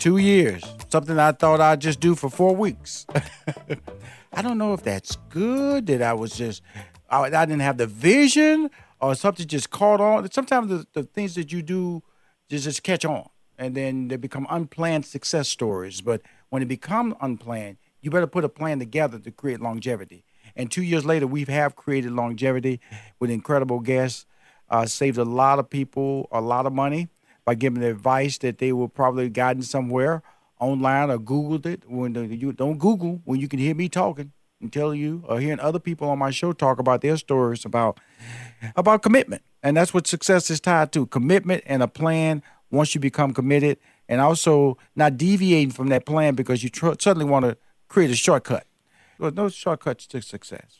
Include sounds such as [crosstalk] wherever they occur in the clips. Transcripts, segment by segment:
Two years. Something I thought I'd just do for four weeks. [laughs] I don't know if that's good, that I was just, I, I didn't have the vision or something just caught on. Sometimes the, the things that you do just, just catch on and then they become unplanned success stories. But when it becomes unplanned, you better put a plan together to create longevity. And two years later, we have created longevity with incredible guests, uh, saved a lot of people a lot of money by giving advice that they were probably gotten somewhere online or Googled it. When the, you don't Google when you can hear me talking and tell you or hearing other people on my show talk about their stories about about commitment, and that's what success is tied to: commitment and a plan. Once you become committed, and also not deviating from that plan because you tr- suddenly want to create a shortcut. Well, no shortcuts to success.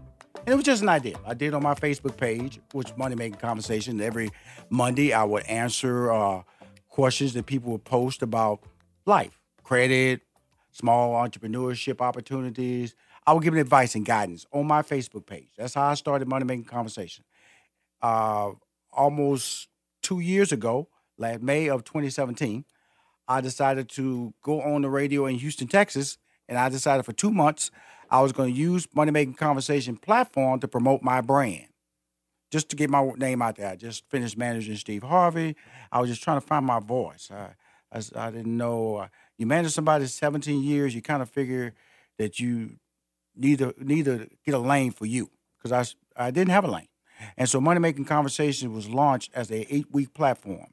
And it was just an idea. I did on my Facebook page, which Money Making Conversation. Every Monday, I would answer uh, questions that people would post about life, credit, small entrepreneurship opportunities. I would give them advice and guidance on my Facebook page. That's how I started Money Making Conversation. Uh, almost two years ago, last May of 2017, I decided to go on the radio in Houston, Texas, and I decided for two months I was going to use Money Making Conversation platform to promote my brand, just to get my name out there. I just finished managing Steve Harvey. I was just trying to find my voice. I, I, I didn't know. Uh, you manage somebody 17 years, you kind of figure that you need to, need to get a lane for you because I, I didn't have a lane. And so Money Making Conversation was launched as a eight week platform.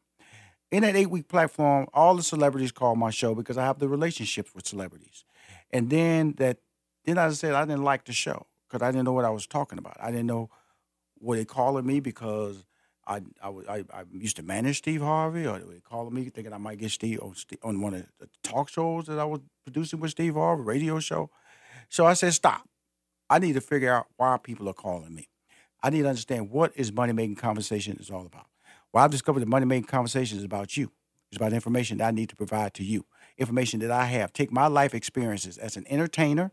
In that eight week platform, all the celebrities call my show because I have the relationships with celebrities. And then that then I said I didn't like the show because I didn't know what I was talking about. I didn't know were they calling me because I I, I, I used to manage Steve Harvey, or they calling me thinking I might get Steve on, on one of the talk shows that I was producing with Steve Harvey, radio show. So I said, stop. I need to figure out why people are calling me. I need to understand what is money making conversation is all about. Well, I've discovered that money making conversation is about you. It's about information that I need to provide to you, information that I have. Take my life experiences as an entertainer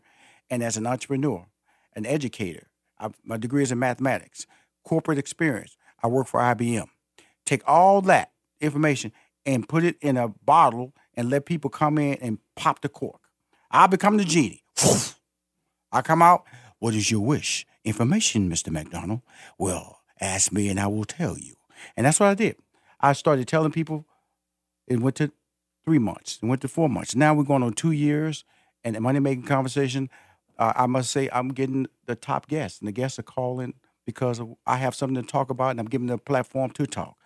and as an entrepreneur, an educator. I, my degree is in mathematics, corporate experience. I work for IBM. Take all that information and put it in a bottle and let people come in and pop the cork. I become the genie. I come out. What is your wish? Information, Mr. McDonald. Well, ask me and I will tell you. And that's what I did. I started telling people. It went to three months. It went to four months. Now we're going on two years. And the money making conversation uh, I must say I'm getting the top guests, and the guests are calling because I have something to talk about, and I'm giving them a platform to talk.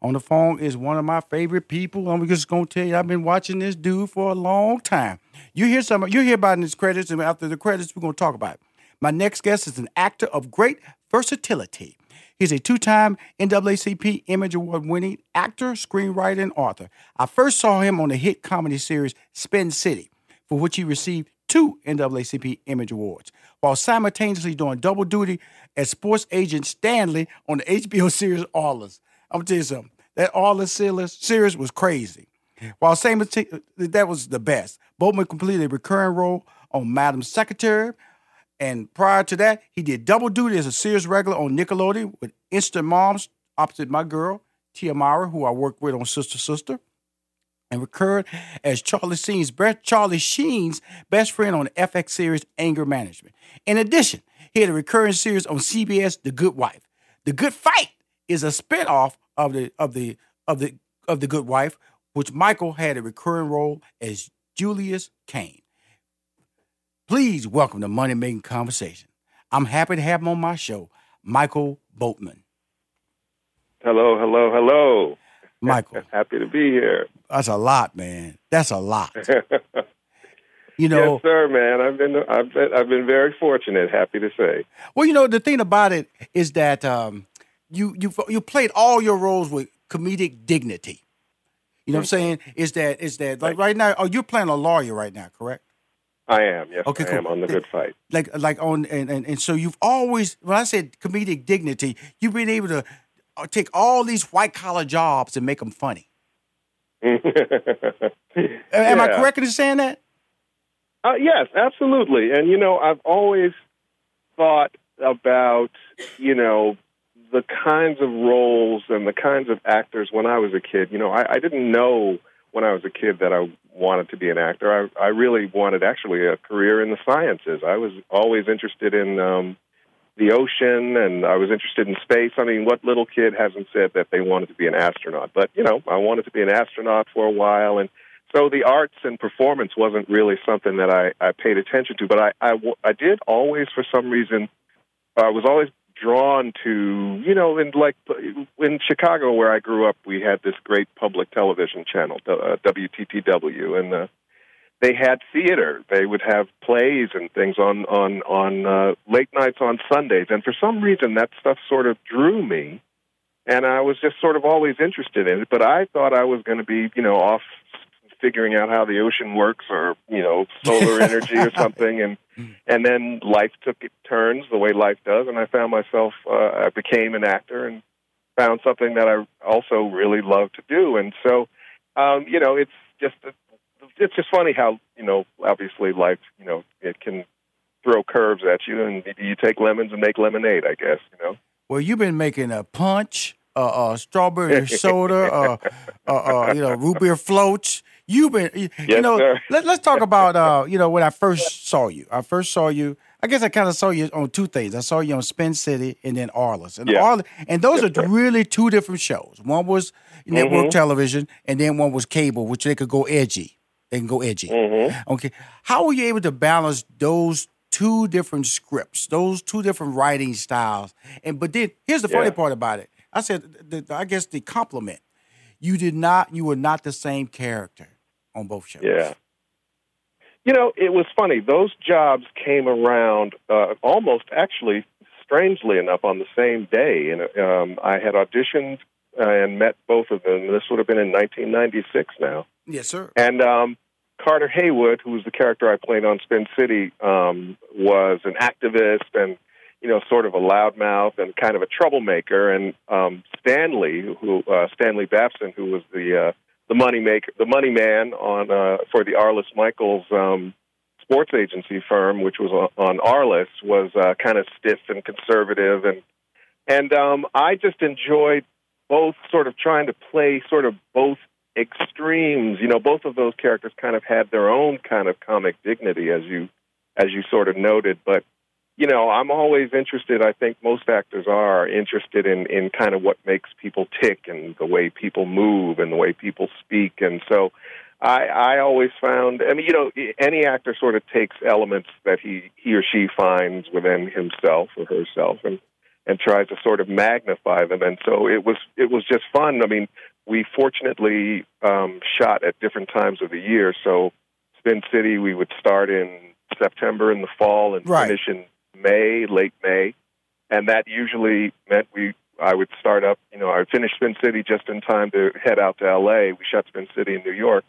On the phone is one of my favorite people. I'm just gonna tell you, I've been watching this dude for a long time. You hear some, you hear about his credits, and after the credits, we're gonna talk about it. My next guest is an actor of great versatility. He's a two-time NAACP Image Award-winning actor, screenwriter, and author. I first saw him on the hit comedy series Spin City, for which he received two NAACP Image Awards, while simultaneously doing double duty as sports agent Stanley on the HBO [laughs] series Arliss. I'm gonna tell you something. That Arliss series was crazy. While same that was the best. Boatman completed a recurring role on Madam Secretary, and prior to that, he did double duty as a series regular on Nickelodeon with Instant Moms opposite my girl Tia Mowry, who I worked with on Sister Sister and recurred as Charlie Sheen's, Charlie Sheen's best friend on the FX series Anger Management. In addition, he had a recurring series on CBS, The Good Wife. The Good Fight is a spinoff of the of the of the of the Good Wife, which Michael had a recurring role as Julius Cain. Please welcome to Money Making Conversation. I'm happy to have him on my show, Michael Boatman. Hello, hello, hello. Michael. [laughs] happy to be here. That's a lot, man. That's a lot. [laughs] You know, yes, sir, man. I've been, I've been, I've been very fortunate. Happy to say. Well, you know, the thing about it is that um, you you you played all your roles with comedic dignity. You know what I'm saying? Is that is that like right now? Oh, you're playing a lawyer right now, correct? I am. Yes, okay, I cool. am on the Good Fight. Like like on and, and and so you've always when I said comedic dignity, you've been able to take all these white collar jobs and make them funny. [laughs] Am I correct in saying that? Uh, yes, absolutely. And you know, I've always thought about you know the kinds of roles and the kinds of actors when I was a kid. You know, I, I didn't know when I was a kid that I wanted to be an actor. I, I really wanted actually a career in the sciences. I was always interested in um, the ocean and I was interested in space. I mean, what little kid hasn't said that they wanted to be an astronaut? But, you know, I wanted to be an astronaut for a while. And so the arts and performance wasn't really something that I, I paid attention to. But I, I, I did always, for some reason, I was always drawn to, you know, in like in Chicago where I grew up, we had this great public television channel, uh, WTTW, and uh, they had theater. They would have plays and things on on on uh, late nights on Sundays, and for some reason that stuff sort of drew me, and I was just sort of always interested in it. But I thought I was going to be, you know, off figuring out how the ocean works or you know solar [laughs] energy or something. And and then life took turns the way life does. And i found myself uh, i became an actor and found something that i also really love to do. And so um you know it's just it's just funny how you know obviously life you know it can throw curves at you and you take lemons and make lemonade i guess you know well you've been making a punch uh, uh, strawberry [laughs] soda, uh, uh, uh, you know, root beer floats. You've been, you, yes, you know, sir. let, us talk about, uh, you know, when I first saw you. I first saw you. I guess I kind of saw you on two things. I saw you on Spin City and then Arliss, and Yeah. Arliss, and those Yes, are sir. really two different shows. One was network Mhm. television, and then one was cable, which they could go edgy. They can go edgy. Mm-hmm. Okay, how were you able to balance those two different scripts, those two different writing styles? And but then here's the funny Yeah. part about it. I said, the, I guess the compliment. You did not. You were not the same character on both shows. Yeah. You know, it was funny. Those jobs came around uh, almost actually, strangely enough, on the same day. And um, I had auditioned and met both of them. This would have been in 1996 now. Yes, sir. And um, Carter Heywood, who was the character I played on Spin City, um, was an activist and you know, sort of a loudmouth and kind of a troublemaker. And um, Stanley, who uh, Stanley Babson, who was the uh, the money maker, the money man on uh, for the Arliss Michaels um, sports agency firm, which was on, Arliss, was uh, kind of stiff and conservative, and and um, I just enjoyed both sort of trying to play sort of both extremes. You know, both of those characters kind of had their own kind of comic dignity, as you as you sort of noted, but you know, I'm always interested. I think most actors are interested in in kind of what makes people tick and the way people move and the way people speak. And so, I I always found. I mean, you know, any actor sort of takes elements that he he or she finds within himself or herself and and tries to sort of magnify them. And so it was it was just fun. I mean, we fortunately um, shot at different times of the year. So, Spin City, we would start in September in the fall and Right. finish in May, late May, and that usually meant we. I would start up, you know, I would finish Spin City just in time to head out to L.A. We shot Spin City in New York.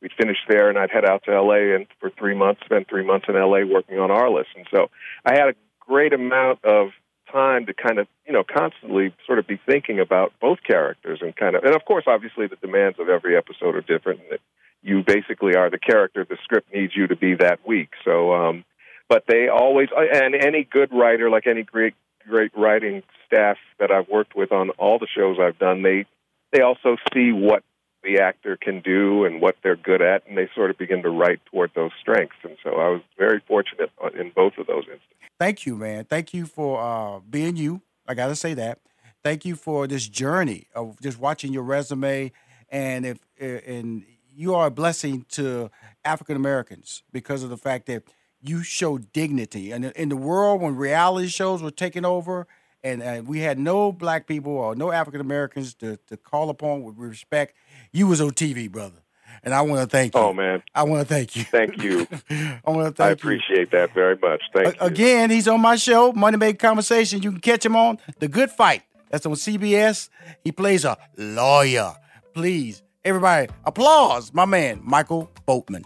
We'd finish there, and I'd head out to L.A. and for three months, spend three months in L.A. working on Arliss. And so I had a great amount of time to kind of, you know, constantly sort of be thinking about both characters and kind of, and of course, obviously, the demands of every episode are different. And you basically are the character the script needs you to be that week. So, um, but they always and any good writer like any great great writing staff that I've worked with on all the shows I've done they they also see what the actor can do and what they're good at and they sort of begin to write toward those strengths and so I was very fortunate in both of those instances Thank you, man. Thank you for uh, being you. I got to say that. Thank you for this journey of just watching your resume and if and you are a blessing to African Americans because of the fact that you show dignity. And in the world when reality shows were taking over, and, and we had no black people or no African Americans to, to call upon with respect, you was on TV, brother. And I want to thank you. Oh man, I want to thank you. Thank you. [laughs] I want to thank I you. appreciate that very much. Thank you. Again, he's on my show, Money Making Conversation. You can catch him on The Good Fight. That's on CBS. He plays a lawyer. Please, everybody, applause my man, Michael Boatman.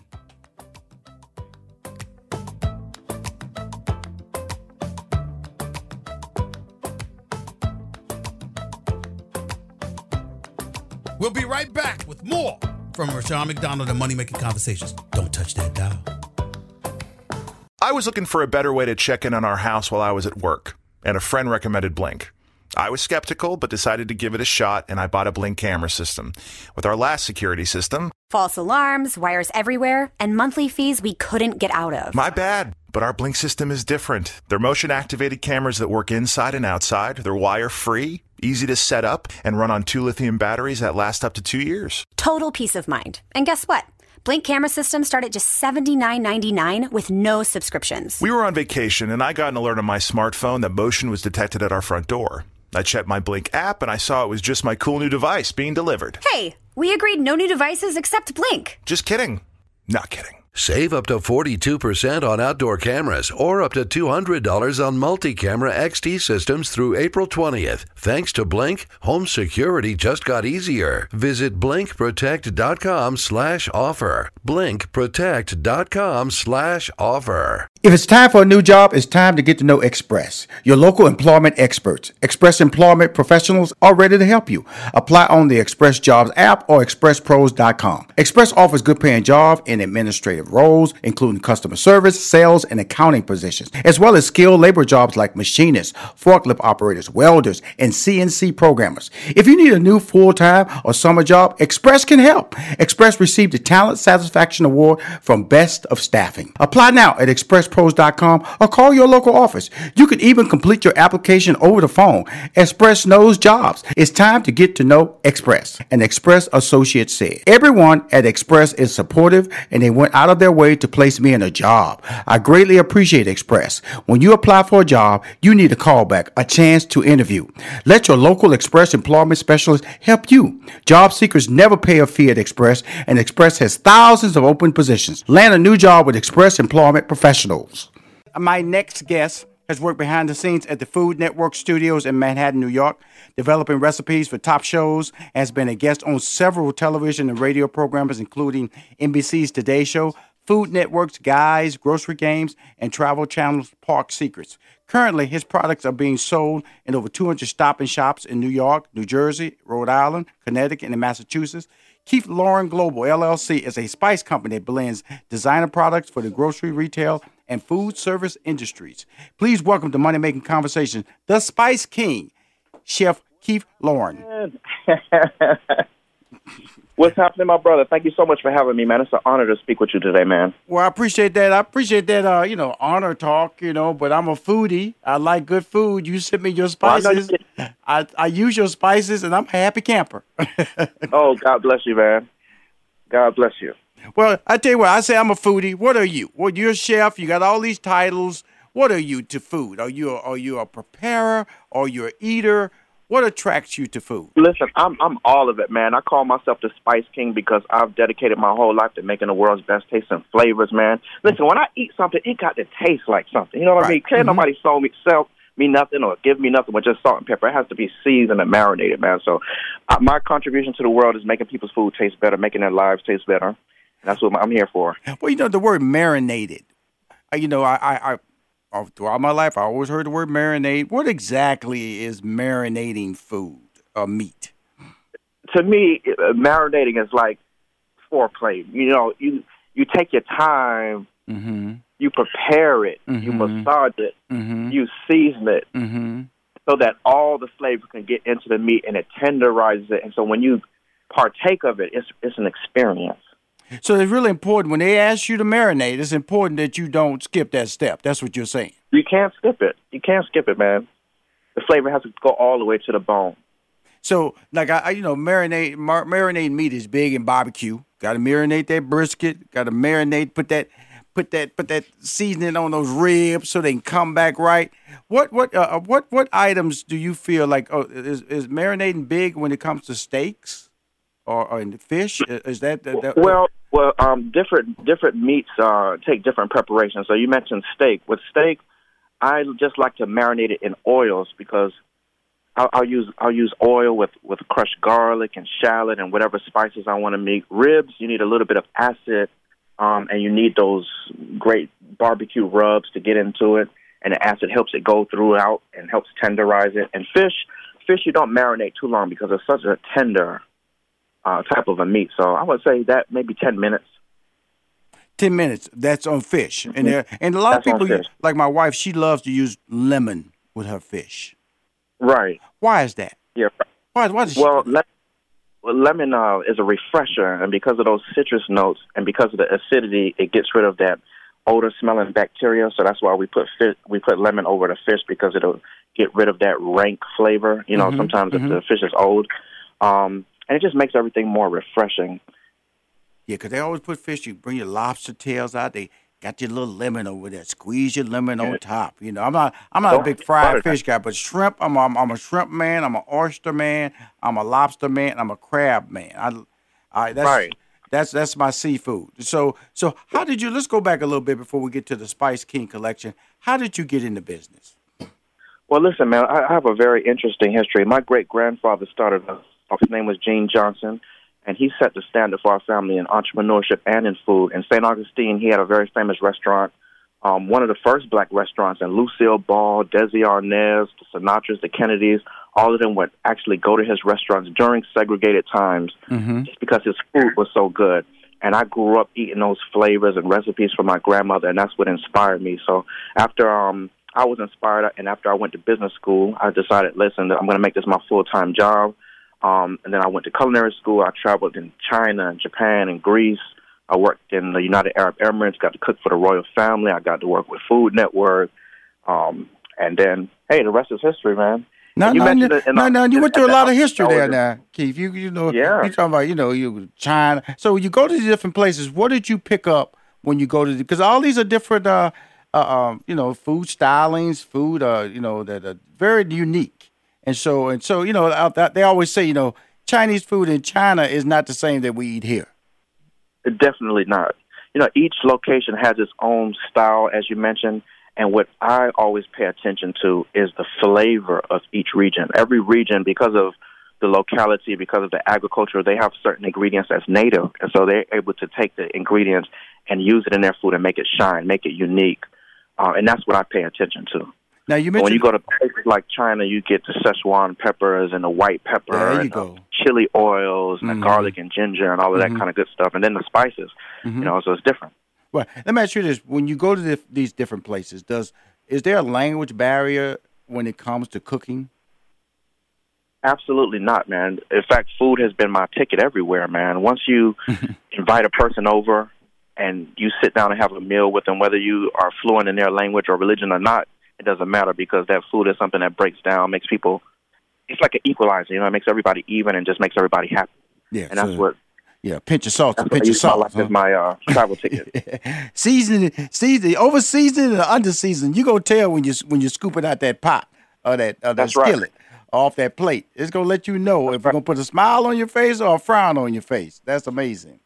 We'll be right back with more from Rushion McDonald and Money Making Conversations. Don't touch that dial. I was looking for a better way to check in on our house while I was at work, and a friend recommended Blink. I was skeptical, but decided to give it a shot, and I bought a Blink camera system. With our last security system, False alarms, wires everywhere, and monthly fees we couldn't get out of. my bad. But our Blink system is different. They're motion activated cameras that work inside and outside. They're wire free, easy to set up, and run on two lithium batteries that last up to two years. Total peace of mind. And guess what? Blink camera systems start at just $79.99 with no subscriptions. We were on vacation, and I got an alert on my smartphone that motion was detected at our front door. I checked my Blink app, and I saw it was just my cool new device being delivered. Hey, we agreed no new devices except Blink. Just kidding. Not kidding. Save up to 42% on outdoor cameras or up to $200 on multi camera XT systems through April 20th. Thanks to Blink, home security just got easier. Visit blinkprotect.com slash offer. Blinkprotect.com slash offer. If it's time for a new job, it's time to get to know Express, your local employment experts. Express employment professionals are ready to help you. Apply on the Express Jobs app or expresspros.com. Express offers good paying jobs in administrative roles, including customer service, sales, and accounting positions, as well as skilled labor jobs like machinists, forklift operators, welders, and CNC programmers. If you need a new full time or summer job, Express can help. Express received the Talent Satisfaction Award from Best of Staffing. Apply now at expresspros.com or call your local office. You can even complete your application over the phone. Express knows jobs. It's time to get to know Express. An Express associate said, Everyone at Express is supportive and they went out of their way to place me in a job. I greatly appreciate Express. When you apply for a job, you need a callback, a chance to interview. Let your local Express employment specialist help you. Job seekers never pay a fee at Express, and Express has thousands of open positions. Land a new job with Express Employment Professionals. My next guest has worked behind the scenes at the Food Network Studios in Manhattan, New York, developing recipes for top shows, has been a guest on several television and radio programs, including NBC's Today Show, Food Network's Guy's Grocery Games, and Travel Channel's Park Secrets. Currently, his products are being sold in over 200 stop and shops in New York, New Jersey, Rhode Island, Connecticut, and Massachusetts. Keith Lorren Global LLC is a spice company that blends designer products for the grocery, retail, and food service industries. Please welcome to Money Making Conversation, the Spice King, Chef Keith Lorren. [laughs] What's happening, my brother? Thank you so much for having me, man. It's an honor to speak with you today, man. Well, I appreciate that. I appreciate that. Uh, you know, honor talk. You know, but I'm a foodie. I like good food. You sent me your Well, I you spices. I, I use your spices, and I'm a happy camper. [laughs] Oh, God bless you, man. God bless you. well, I tell you what. I say I'm a foodie. What are you? Well, you're a chef. You got all these titles. What are you to food? Are you a, are you a preparer? Are you a eater? What attracts you to food? Listen, I'm I'm all of it, man. I call myself the Spice King because I've dedicated my whole life to making the world's best tasting flavors, man. Listen, when I eat something, it got to taste like something. You know what I mean? Can't nobody sell me sell me nothing or give me nothing with just salt and pepper. It has to be seasoned and marinated, man. So, uh, my contribution to the world is making people's food taste better, making their lives taste better. That's what I'm here for. Well, you know the word marinated. Uh, You know, I, I, I throughout my life, I always heard the word marinate. What exactly is marinating food or meat? to me, uh, marinating is like foreplay. You know, you you take your time, Mm-hmm. you prepare it, you Mhm. massage it, Mm-hmm. you season it, Mm-hmm. so that all the flavor can get into the meat and it tenderizes it. And so when you partake of it, it's it's an experience. So it's really important when they ask you to marinate. It's important that you don't skip that step. That's what you're saying. You can't skip it. You can't skip it, man. The flavor has to go all the way to the bone. So, like I, I you know, marinate mar- marinate meat is big in barbecue. Got to marinate that brisket. Got to marinate. Put that, put that, put that seasoning on those ribs so they can come back right. What what uh, uh, what what items do you feel like? Oh, is is marinating big when it comes to steaks or, or in the fish? Is that, that, that Well, well, um, different different meats uh, take different preparations. So you mentioned steak. With steak, I just like to marinate it in oils because I'll, I'll use I'll use oil with with crushed garlic and shallot and whatever spices I want to make. Ribs, you need a little bit of acid, um, and you need those great barbecue rubs to get into it, and the acid helps it go throughout and helps tenderize it. And fish, fish you don't marinate too long because it's such a tender uh, type of a meat. So I would say that maybe ten minutes. ten minutes. That's on fish, and there and a lot That's of people like my wife. She loves to use lemon with her fish. Right. Why is that? Yeah. Why? Why does she? Well, le- well lemon uh, is a refresher, and because of those citrus notes and because of the acidity, it gets rid of that odor smelling bacteria. So that's why we put fish, we put lemon over the fish because it'll get rid of that rank flavor. You know, sometimes if the fish is old, um, and it just makes everything more refreshing. Yeah, because they always put fish. You bring your lobster tails out. They got your little lemon over there. Squeeze your lemon on top. You know, I'm not. I'm not a big fried fish guy, but shrimp. I'm. A, I'm, I'm a shrimp man. I'm an oyster man. I'm a lobster man. I'm a crab man. I. I that's, Right. That's that's my seafood. So so how did you? Let's go back a little bit before we get to the Spice King collection. How did you get into business? Well, listen, man, I I have a very interesting history. My great grandfather started us. His name was Gene Johnson, and he set the standard for our family in entrepreneurship and in food. In St. Augustine, he had a very famous restaurant, um, one of the first black restaurants, and Lucille Ball, Desi Arnaz, the Sinatras, the Kennedys, all of them would actually go to his restaurants during segregated times just because his food was so good. And I grew up eating those flavors and recipes from my grandmother, and that's what inspired me. So after um, I was inspired, and after I went to business school, I decided, listen, I'm going to make this my full time job. Um, and then I went to culinary school. I traveled in China and Japan and Greece. I worked in the United Arab Emirates. Got to cook for the royal family. I got to work with Food Network. Um, and then, hey, the rest is history, man. No, You no, mentioned no, it no, no. You went through a lot of history there, now, Keith. You, you know, Yeah. you talking about, you know, you China. So you go to the different places. What did you pick up when you go to? Because all these are different, uh, uh, um, you know, food stylings, food, uh, you know, that are very unique. And so, and so, you know, they always say, you know, Chinese food in China is not the same that we eat here. Definitely not. You know, each location has its own style, as you mentioned. And what I always pay attention to is the flavor of each region. Every region, because of the locality, because of the agriculture, they have certain ingredients that's native. And so they're able to take the ingredients and use it in their food and make it shine, make it unique. Uh, and that's what I pay attention to. Now you mentioned When you go to places like China, you get the Szechuan peppers and the white pepper There and the chili oils and Mhm. the garlic and ginger and all of that kind of good stuff, and then the spices. Mm-hmm. You know, so it's different. Well, let me ask you this: When you go to the, these different places, does is there a language barrier when it comes to cooking? Absolutely not, man. In fact, food has been my ticket everywhere, man. Once you [laughs] invite a person over and you sit down and have a meal with them, whether you are fluent in their language or religion or not, it doesn't matter because that food is something that breaks down, makes people. It's like an equalizer, you know. It makes everybody even and just makes everybody happy, Yeah, and that's what. Yeah, pinch of salt, That's pinch of salt. life as my uh, travel [laughs] ticket. seasoning, seasoning, over seasoning and under seasoning. You gonna tell when you when you're scooping out that pot or that or that That's right. skillet off that plate. It's gonna let you know if you're gonna put a smile on your face or a frown on your face. That's amazing.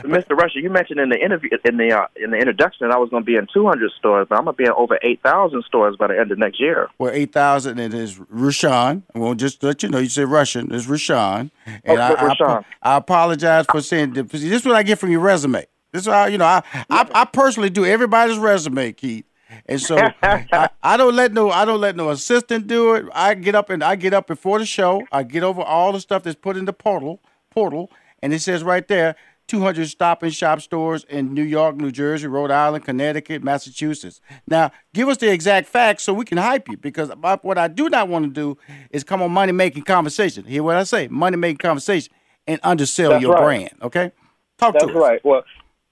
Mr. Russia, you mentioned in the interview in the uh, in the introduction that I was going to be in 200 stores, but I'm going to be in over 8,000 stores by the end of next year. Well, eight thousand. It is Rushion. Well, just let you know, you said Russian. It's Rushion. And Oh, I, I. I apologize for saying this. This is what I get from your resume. This is how you know. I, I I personally do everybody's resume, Keith. And so I, I don't let no I don't let no assistant do it. I get up and I get up before the show. I get over all the stuff that's put in the portal portal, and it says right there. 200 stop and shop stores in New York, New Jersey, Rhode Island, Connecticut, Massachusetts. Now, give us the exact facts so we can hype you because what I do not want to do is come on money making conversation. Hear what I say? Money making conversation and undersell That's your right. brand. Okay? Talk That's to us. That's right. Well,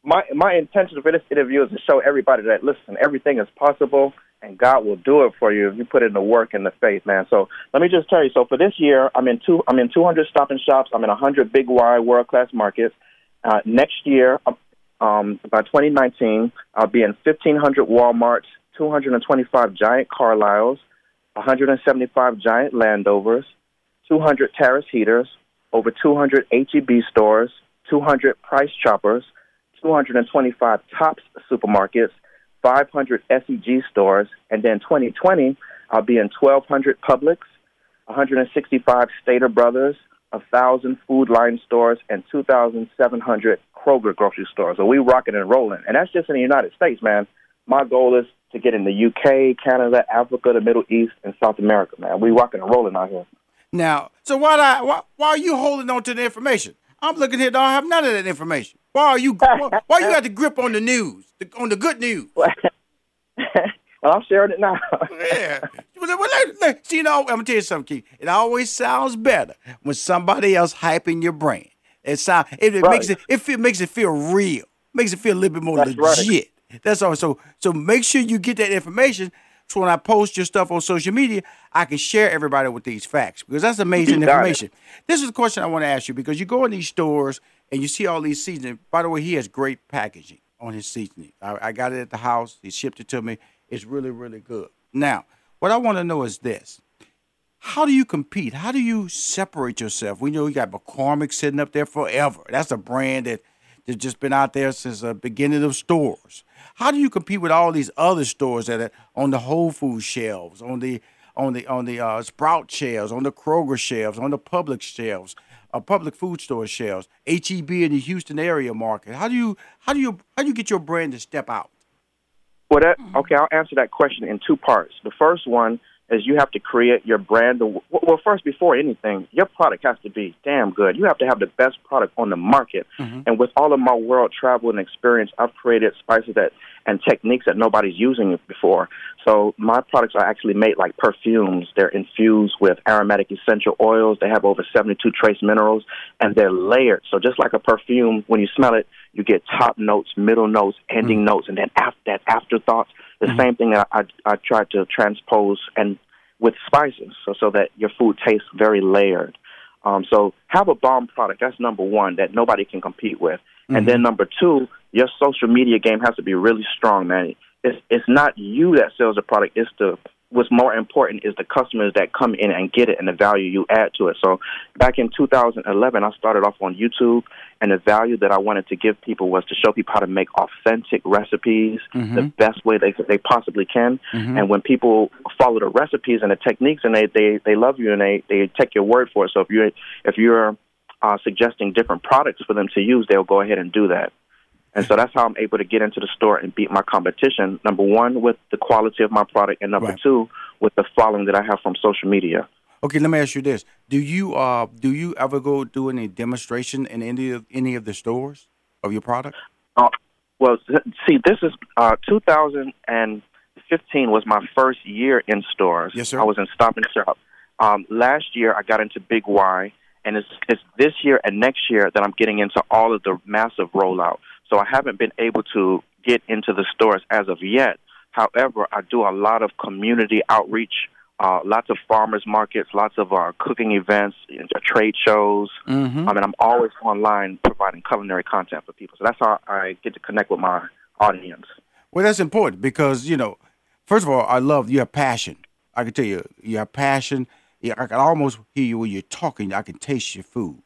my my intention for this interview is to show everybody that listen, everything is possible. and God will do it for you if you put in the work and the faith, man. So let me just tell you. So for this year, I'm in two. I'm in 200 Stop and Shops. I'm in 100 Big Y world class markets. Uh, next year, um, by 2019, I'll be in 1,500 WalMarts, 225 Giant Carlisles, 175 Giant Landovers, 200 Harris Teeters, over 200 HEB stores, 200 Price Choppers, 225 Tops supermarkets, 500 SEG stores, and then 2020, I'll be in 1,200 Publix, 165 Stater Brothers, 1,000 Food Lion stores, and 2,700 Kroger grocery stores. So we rocking and rolling. And that's just in the United States, man. My goal is to get in the UK, Canada, Africa, the Middle East, and South America, man. We rocking and rolling out here. Now, so why, I, why, why are you holding on to the information? I'm looking here, don't have none of that information. Why are you why, why you got the grip on the news, the, on the good news? [laughs] well, I'm sharing it now. yeah. Well, see, you know, I'm gonna tell you something, Keith. It always sounds better when somebody else hyping your brain. It sound it, it Right. makes it if it makes it feel real, makes it feel a little bit more That's right. That's all. So so make sure you get that information. So when I post your stuff on social media, I can share everybody with these facts because that's amazing got it. information. This is a question I want to ask you because you go in these stores and you see all these seasonings. By the way, he has great packaging on his seasoning. I, I got it at the house. He shipped it to me. It's really, really good. Now, what I want to know is this. How do you compete? How do you separate yourself? We know you got McCormick sitting up there forever. That's a brand that that's just been out there since the beginning of stores. How do you compete with all these other stores that are on the Whole Foods shelves, on the on the on the uh, Sprout shelves, on the Kroger shelves, on the Publix shelves, uh, Publix food store shelves, HEB in the Houston area market? How do you how do you how do you get your brand to step out? Well, that mm-hmm. okay. I'll answer that question in two parts. The first one is you have to create your brand. Well, first, before anything, your product has to be damn good. You have to have the best product on the market. Mm-hmm. And with all of my world travel and experience, I've created spices that and techniques that nobody's using before. So my products are actually made like perfumes. They're infused with aromatic essential oils. They have over 72 trace minerals, and they're layered. So just like a perfume, when you smell it, you get top notes, middle notes, ending mm. notes, and then after that afterthoughts. The same thing that I, I try to transpose and with spices, so so that your food tastes very layered. Um, so have a bomb product. That's number one that nobody can compete with. And then number two, your social media game has to be really strong, man. It's it's not you that sells the product. It's the what's more important is the customers that come in and get it and the value you add to it. So back in 2011, I started off on YouTube, and the value that I wanted to give people was to show people how to make authentic recipes the best way they they possibly can. And when people follow the recipes and the techniques, and they they they love you and they they take your word for it. So if you if you're uh, suggesting different products for them to use, they'll go ahead and do that. And so that's how I'm able to get into the store and beat my competition. Number one, with the quality of my product, and number Right. two, with the following that I have from social media. Okay, let me ask you this: Do you uh do you ever go do any demonstration in any of any of the stores of your product? Uh, well, see, this is uh, 2015 was my first year in stores. Yes, sir. I was in Stop and Shop. Um, last year, I got into Big Y, and it's, it's this year and next year that I'm getting into all of the massive rollout. So I haven't been able to get into the stores as of yet. However, I do a lot of community outreach, uh, lots of farmers markets, lots of uh, cooking events, know, trade shows. Mm-hmm. I mean, I'm always online providing culinary content for people. So that's how I get to connect with my audience. Well, that's important because you know, first of all, I love you have passion. I can tell you, you have passion. Yeah, I can almost hear you when you're talking. I can taste your food.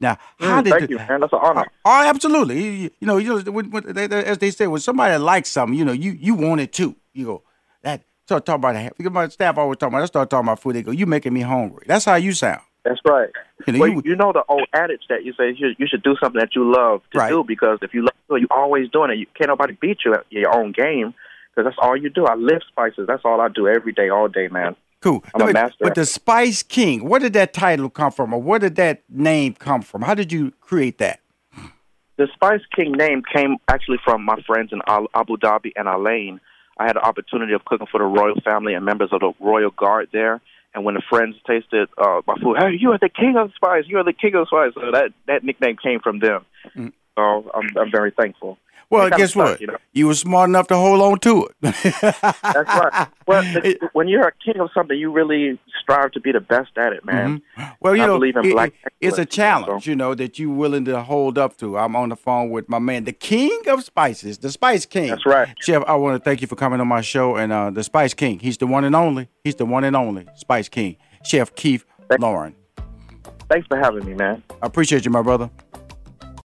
Now, how Mm, did thank the- you, man. That's an honor. Oh, absolutely. You, you- know, you know, when, when they, they- as they say, when somebody likes something, you know, you you want it too. You go that. Start talking about it. Because my staff always talking about. I start talking about food. They go, "You making me hungry." That's how you sound. That's right. You know, well, you- you, know the old adage that you say you should, you should do something that you love to Right. do because if you love it, you're always doing it. You can't nobody beat you at your own game because that's all you do. I lift spices. That's all I do every day, all day, man. Cool. I'm a But- master But the Spice King, where did that title come from, or where did that name come from? How did you create that? The Spice King name came actually from my friends in Abu Dhabi and Al Ain. I had the opportunity of cooking for the royal family and members of the royal guard there. And when the friends tasted uh, my food, hey, you are the king of spice. You are the king of spice. So that that nickname came from them. So I'm I'm very thankful. Well, It guess what? You know? You were smart enough to hold on to it. That's right. Well, [laughs] the, when you're a king of something, you really strive to be the best at it, man. Well, you I know, believe in it- black it- it's a challenge, so. you know, that you're willing to hold up to. I'm on the phone with my man, the king of spices, the Spice King. That's right. Chef, I want to thank you for coming on my show. And uh, the Spice King, he's the one and only. He's the one and only Spice King, Chef Keith Thank- Lorren. Thanks for having me, man. I appreciate you, my brother.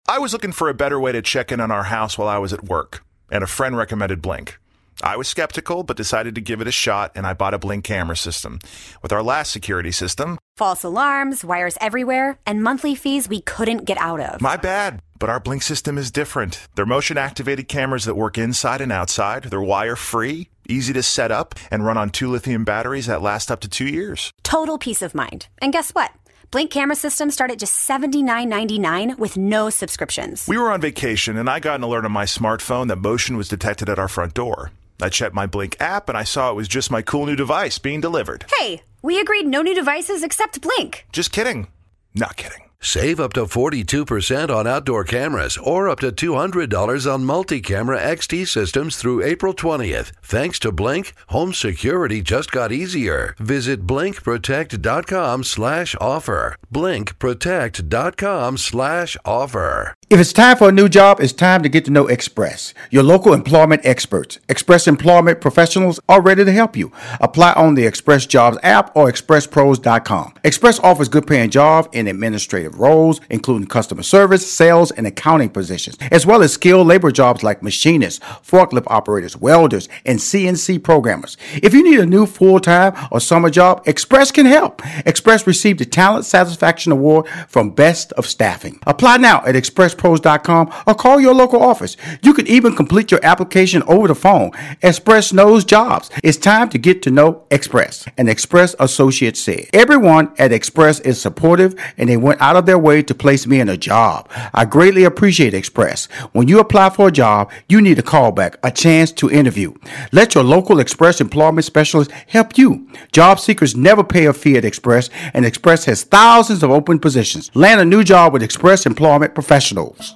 I was looking for a better way to check in on our house while I was at work, and a friend recommended Blink. I was skeptical, but decided to give it a shot, and I bought a Blink camera system. With our last security system, False alarms, wires everywhere, and monthly fees we couldn't get out of. my bad. But our Blink system is different. They're motion activated cameras that work inside and outside. They're wire free, easy to set up, and run on two lithium batteries that last up to two years. Total peace of mind. And guess what? Blink camera systems start at just $79.99 with no subscriptions. We were on vacation, and I got an alert on my smartphone that motion was detected at our front door. I checked my Blink app, and I saw it was just my cool new device being delivered. Hey, we agreed no new devices except Blink. Just kidding. Not kidding. Save up to 42% on outdoor cameras or up to $200 on multi camera XT systems through April 20th. Thanks to Blink, home security just got easier. Visit blinkprotect.com slash offer. Blinkprotect.com slash offer. If it's time for a new job, it's time to get to know Express, your local employment experts. Express Employment Professionals are ready to help you. Apply on the Express Jobs app or expresspros.com. Express offers good paying jobs in administrative roles, including customer service, sales, and accounting positions, as well as skilled labor jobs like machinists, forklift operators, welders, and CNC programmers. If you need a new full time or summer job, Express can help. Express received the Talent Satisfaction Award from Best of Staffing. Apply now at expresspros.com or call your local office. You can even complete your application over the phone. Express knows jobs. It's time to get to know Express. An Express associate said, Everyone at Express is supportive and they went out of their way to place me in a job. I greatly appreciate Express. When you apply for a job, you need a callback, a chance to interview. Let your local Express employment specialist help you. Job seekers never pay a fee at Express, and Express has thousands of open positions. Land a new job with Express Employment Professionals.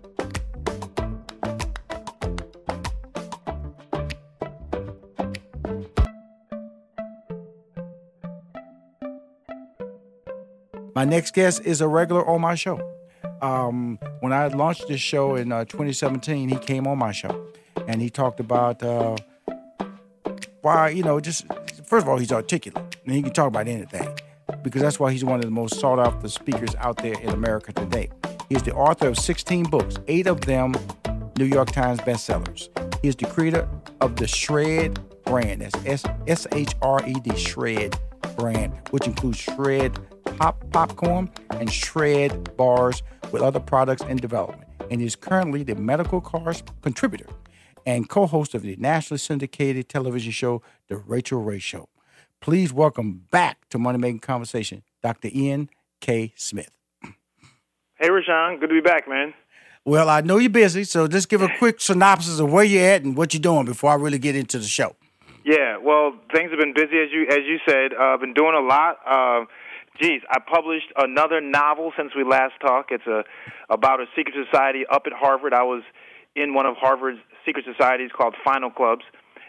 My next guest is a regular on my show. Um, when I launched this show in uh, 2017, he came on my show and he talked about uh, why, you know, just first of all, he's articulate and he can talk about anything because that's why he's one of the most sought after speakers out there in America today. He's the author of 16 books, eight of them New York Times bestsellers. He is the creator of the Shred brand. That's S H R E D, Shred brand, which includes Shred pop popcorn and Shred bars with other products in development. And is currently the medical cars contributor and co-host of the nationally syndicated television show, The Rachael Ray Show. Please welcome back to Money Making Conversation, Dr. Ian K. Smith. Hey, Rushion. Good to be back, man. Well, I know you're busy, so just give a [laughs] quick synopsis of where you're at and what you're doing before I really get into the show. Yeah, well, things have been busy as you as you said. Uh, I've been doing a lot. Uh, geez, I published another novel since we last talked. It's a about a secret society up at Harvard. I was in one of Harvard's secret societies called Final Clubs.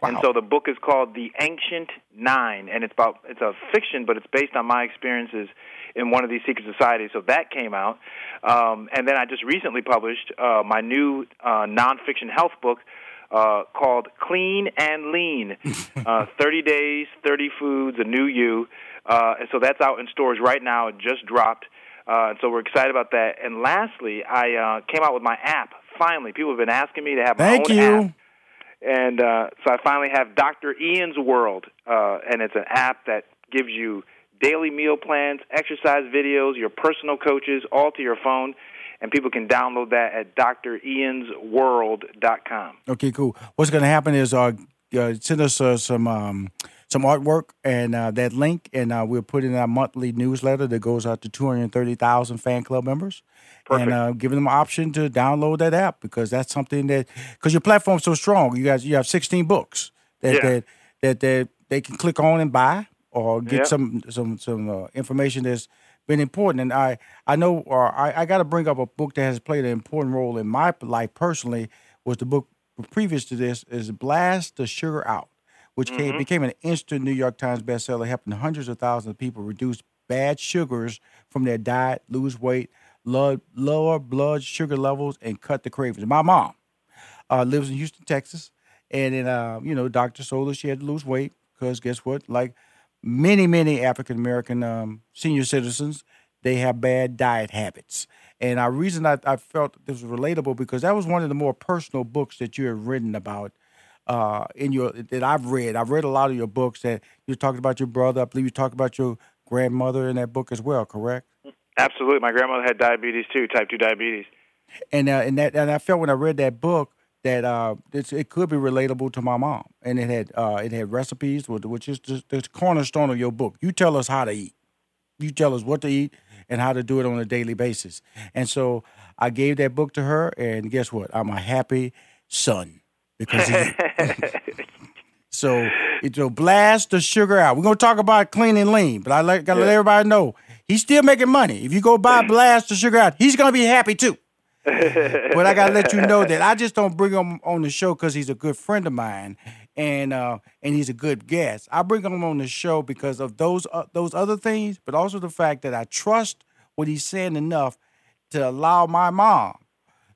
And so the book is called The Ancient Nine, and it's about it's a fiction, but it's based on my experiences in one of these secret societies. So that came out, um, and then I just recently published uh, my new uh, nonfiction health book uh, called Clean and Lean: [laughs] uh, Thirty Days, Thirty Foods, a New You. Uh, and so that's out in stores right now. It just dropped, uh, and so we're excited about that. And lastly, I uh, came out with my app. Finally, people have been asking me to have my Thank own you. app and uh, so I finally have Dr. Ian's World, uh, and it's an app that gives you daily meal plans, exercise videos, your personal coaches, all to your phone. and people can download that at driansworld.com. Okay, cool. What's going to happen is uh, uh, send us uh, some um, some artwork and uh, that link, and uh, we'll put in our monthly newsletter that goes out to 230,000 fan club members. Perfect. And uh, giving them an option to download that app because that's something that because your platform's so strong. You guys, you have 16 books that Yeah. that, that that they can click on and buy or get Yep. some some some uh, information that's been important. And I I know or I, I got to bring up a book that has played an important role in my life personally was the book previous to this is Blast the Sugar Out, which came, became an instant New York Times bestseller, helping hundreds of thousands of people reduce bad sugars from their diet, lose weight, lower, lower blood sugar levels, and cut the cravings. My mom uh, lives in Houston, Texas, and then uh, you know, Doctor told her she had to lose weight because guess what? Like many, many African American um, senior citizens, they have bad diet habits. And the reason I, I felt this was relatable because that was one of the more personal books that you have written about uh, in your that I've read. I've read a lot of your books that you talked about your brother. I believe you talked about your grandmother in that book as well. Correct? Absolutely. My grandmother had diabetes too, type 2 diabetes. and uh, and that and I felt when I read that book that uh, it's, it could be relatable to my mom, and it had uh, it had recipes, which is the, the cornerstone of your book. You tell us how to eat, you tell us what to eat, and how to do it on a daily basis. And so I gave that book to her, and guess what? I'm a happy son because you. [laughs] So it will blast the sugar out. We're gonna talk about clean and lean, but I let, gotta let everybody know he's still making money. If you go buy blast the sugar out, he's gonna be happy too. [laughs] but I gotta let you know that I just don't bring him on the show because he's a good friend of mine, and uh, and he's a good guest. I bring him on the show because of those uh, those other things, but also the fact that I trust what he's saying enough to allow my mom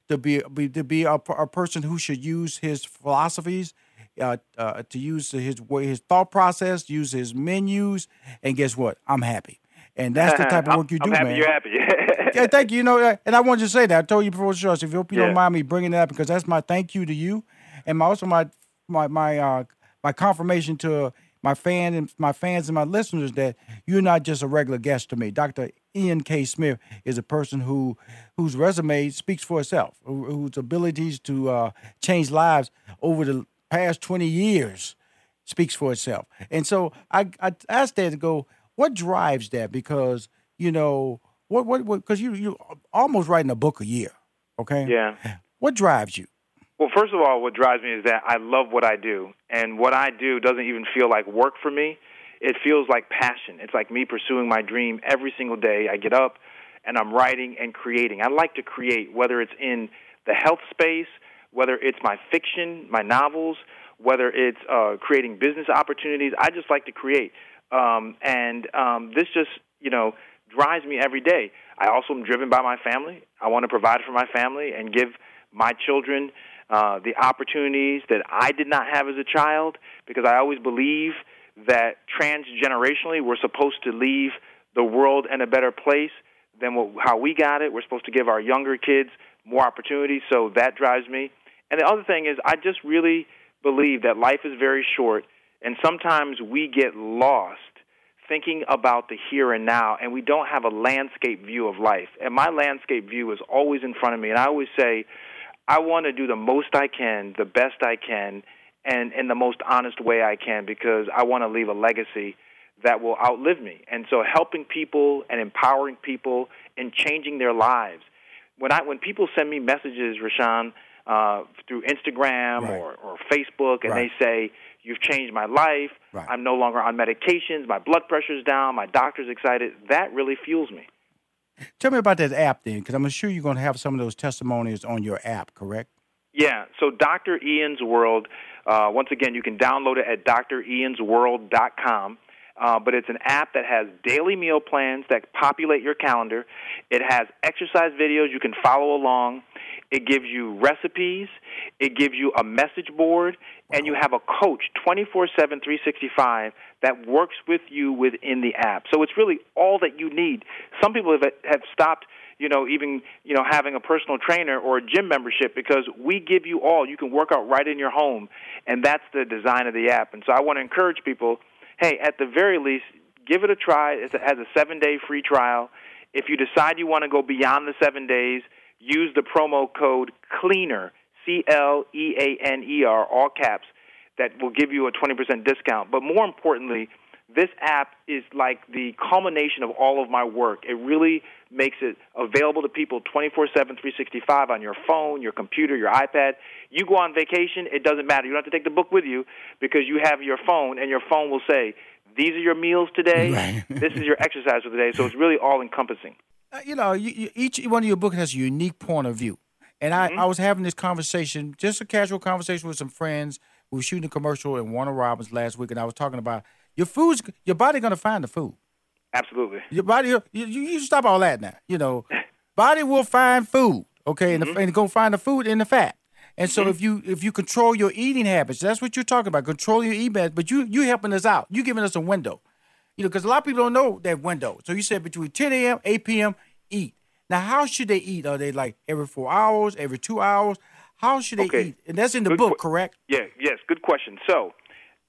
to be, be to be a, a person who should use his philosophies, uh, uh, to use his way, his thought process, use his menus, and guess what? I'm happy, and that's the type [laughs] of work you I'm do, happy man. you're happy. [laughs] yeah, thank you. You know, and I wanted to say that I told you before the show. So if you, if you Yeah. don't mind me bringing that up, because that's my thank you to you, and my, also my my my uh, my confirmation to my fan and my fans and my listeners that you're not just a regular guest to me. Dr. Ian K. Smith is a person who whose resume speaks for itself, whose abilities to uh, change lives over the past 20 years speaks for itself. And so I, I asked that to go, what drives that? Because you know what what because you you almost writing a book a year, okay? yeah. What drives you? Well, first of all, what drives me is that I love what I do, and what I do doesn't even feel like work for me. It feels like passion. It's like me pursuing my dream every single day. I get up and I'm writing and creating. I like to create, whether it's in the health space, whether it's my fiction, my novels, whether it's uh, creating business opportunities. I just like to create, um, and um, this just you know drives me every day. I also am driven by my family. I want to provide for my family and give my children uh, the opportunities that I did not have as a child because I always believe that transgenerationally we're supposed to leave the world in a better place than what, how we got it. We're supposed to give our younger kids more opportunities, so that drives me. And the other thing is, I just really believe that life is very short, and sometimes we get lost thinking about the here and now, and we don't have a landscape view of life. And my landscape view is always in front of me, and I always say, I want to do the most I can, the best I can, and in the most honest way I can because I want to leave a legacy that will outlive me. And so helping people and empowering people and changing their lives. When I when people send me messages, Rushion, uh, through Instagram Right. or, or Facebook and Right. they say, You've changed my life, Right. I'm no longer on medications, my blood pressure's down, my doctor's excited, that really fuels me. Tell me about that app then, because I'm sure you're going to have some of those testimonies on your app, correct? Yeah, so Dr. Ian's World, uh, once again, you can download it at driansworld.com. Uh, but it's an app that has daily meal plans that populate your calendar. It has exercise videos you can follow along. It gives you recipes. It gives you a message board. And you have a coach 24 7, 365 that works with you within the app. So it's really all that you need. Some people have, have stopped you know, even you know having a personal trainer or a gym membership because we give you all. You can work out right in your home, and that's the design of the app. And so I want to encourage people. Hey, at the very least, give it a try. It has a seven-day free trial. If you decide you want to go beyond the seven days, use the promo code CLEANER, C L E A N E R, all caps, that will give you a 20% discount. But more importantly, this app is like the culmination of all of my work. It really makes it available to people 24 7, 365 on your phone, your computer, your iPad. You go on vacation, it doesn't matter. You don't have to take the book with you because you have your phone, and your phone will say, These are your meals today, Right. [laughs] this is your exercise for the day. So it's really all encompassing. Uh, you know, you, you, each one of your books has a unique point of view. And I, Mm-hmm. I was having this conversation, just a casual conversation with some friends. We were shooting a commercial in Warner Robins last week, and I was talking about your food's your body gonna find the food. Absolutely. Your body, you, you, you stop all that now. You know, [laughs] body will find food, okay, and, the, mm-hmm. and go find the food in the fat. And so mm-hmm. if you if you control your eating habits, that's what you're talking about. Control your eating habits, but you you helping us out. You giving us a window, you know, because a lot of people don't know that window. So you said between 10 a.m. 8 p.m. eat. Now, how should they eat? Are they like every four hours, every two hours? How should they Okay. eat? And that's in the Good book, que- correct? Yeah, yes, good question. So,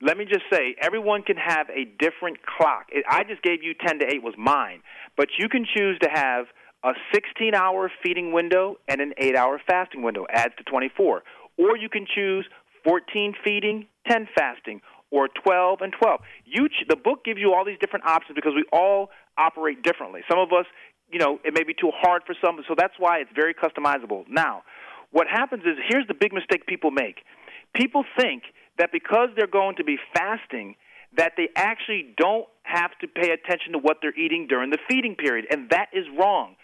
let me just say, everyone can have a different clock. It, I just gave you 10 to 8 was mine, but you can choose to have a 16-hour feeding window and an 8-hour fasting window, adds to 24. Or you can choose 14 feeding, 10 fasting, or 12 and 12. You ch- the book gives you all these different options because we all operate differently. Some of us, you know, it may be too hard for some, so that's why it's very customizable. Now, what happens is here's the big mistake people make. People think that because they're going to be fasting, that they actually don't have to pay attention to what they're eating during the feeding period, and that is wrong.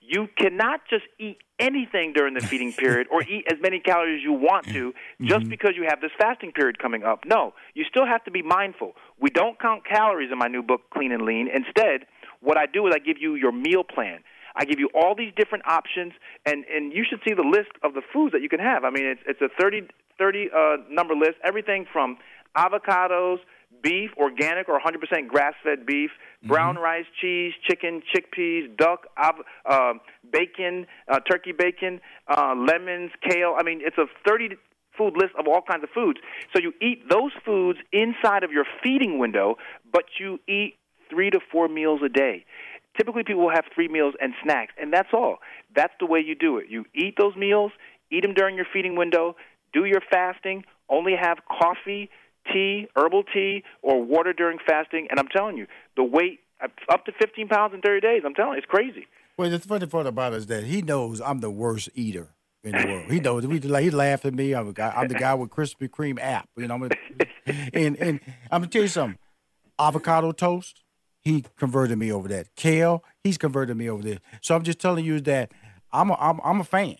You cannot just eat anything during the [laughs] feeding period or eat as many calories as you want to mm-hmm. just because you have this fasting period coming up. No, you still have to be mindful. We don't count calories in my new book, Clean and Lean. Instead, what I do is I give you your meal plan. I give you all these different options, and, and you should see the list of the foods that you can have. I mean, it's, it's a 30, 30 uh, number list, everything from avocados, beef, organic or 100% grass-fed beef, brown rice, cheese, chicken, chickpeas, duck, av- uh, bacon, uh, turkey bacon, uh, lemons, kale. I mean, it's a 30 food list of all kinds of foods. So you eat those foods inside of your feeding window, but you eat three to four meals a day. Typically, people will have three meals and snacks, and that's all. That's the way you do it. You eat those meals, eat them during your feeding window, do your fasting, only have coffee, tea, herbal tea, or water during fasting, and I'm telling you, the weight up to 15 pounds in 30 days. I'm telling you, it's crazy. Well, the funny part about it is that he knows I'm the worst eater in the world. He knows. We, he laughed at me. I'm, a guy, I'm the guy with Krispy Kreme app. You know, I'm a, [laughs] and and I'm gonna tell you something. Avocado toast, he converted me over that. Kale, he's converted me over there. So I'm just telling you that I'm a, I'm, I'm a fan.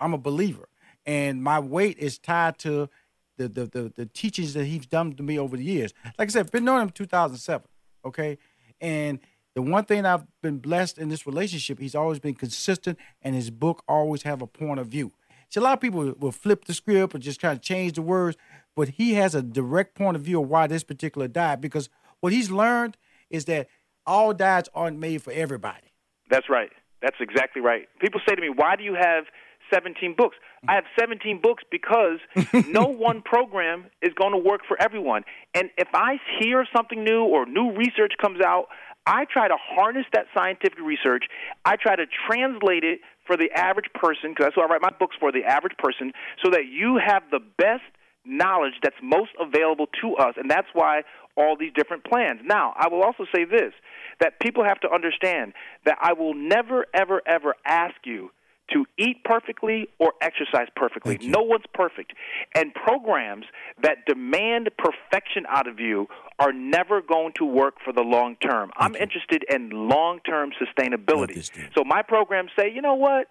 I'm a believer, and my weight is tied to the the, the the teachings that he's done to me over the years. Like I said, been knowing him 2007. Okay, and the one thing I've been blessed in this relationship, he's always been consistent, and his book always have a point of view. See, a lot of people will flip the script or just kind of change the words, but he has a direct point of view of why this particular diet. Because what he's learned is that all diets aren't made for everybody. That's right. That's exactly right. People say to me, "Why do you have 17 books?" I have 17 books because [laughs] no one program is going to work for everyone. And if I hear something new or new research comes out, I try to harness that scientific research. I try to translate it for the average person because that's what I write my books for, the average person, so that you have the best knowledge that's most available to us. And that's why all these different plans. Now, I will also say this that people have to understand that I will never, ever, ever ask you to eat perfectly or exercise perfectly. No one's perfect. And programs that demand perfection out of you are never going to work for the long term. I'm interested in long term sustainability. So my programs say, you know what?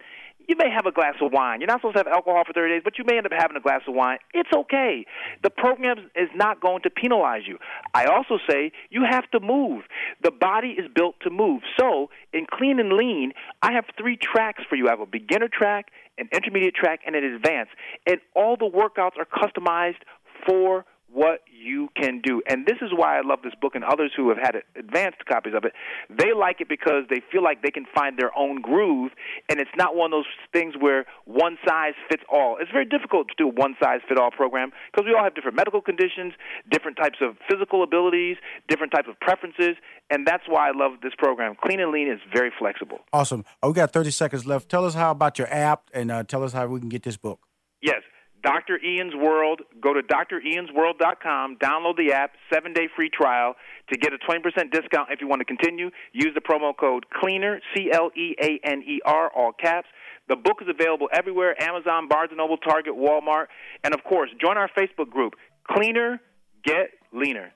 You may have a glass of wine. You're not supposed to have alcohol for 30 days, but you may end up having a glass of wine. It's okay. The program is not going to penalize you. I also say you have to move. The body is built to move. So, in Clean and Lean, I have three tracks for you. I have a beginner track, an intermediate track, and an advanced. And all the workouts are customized for what you can do. And this is why I love this book and others who have had advanced copies of it. They like it because they feel like they can find their own groove and it's not one of those things where one size fits all. It's very difficult to do a one size fit all program because we all have different medical conditions, different types of physical abilities, different types of preferences, and that's why I love this program. Clean and Lean is very flexible. Awesome. Oh, we got 30 seconds left. Tell us how about your app and uh, tell us how we can get this book. Yes. Dr. Ian's World. Go to driansworld.com, download the app, seven day free trial to get a 20% discount if you want to continue. Use the promo code CLEANER, C L E A N E R, all caps. The book is available everywhere Amazon, Barnes & Noble, Target, Walmart. And of course, join our Facebook group, Cleaner, Get Leaner.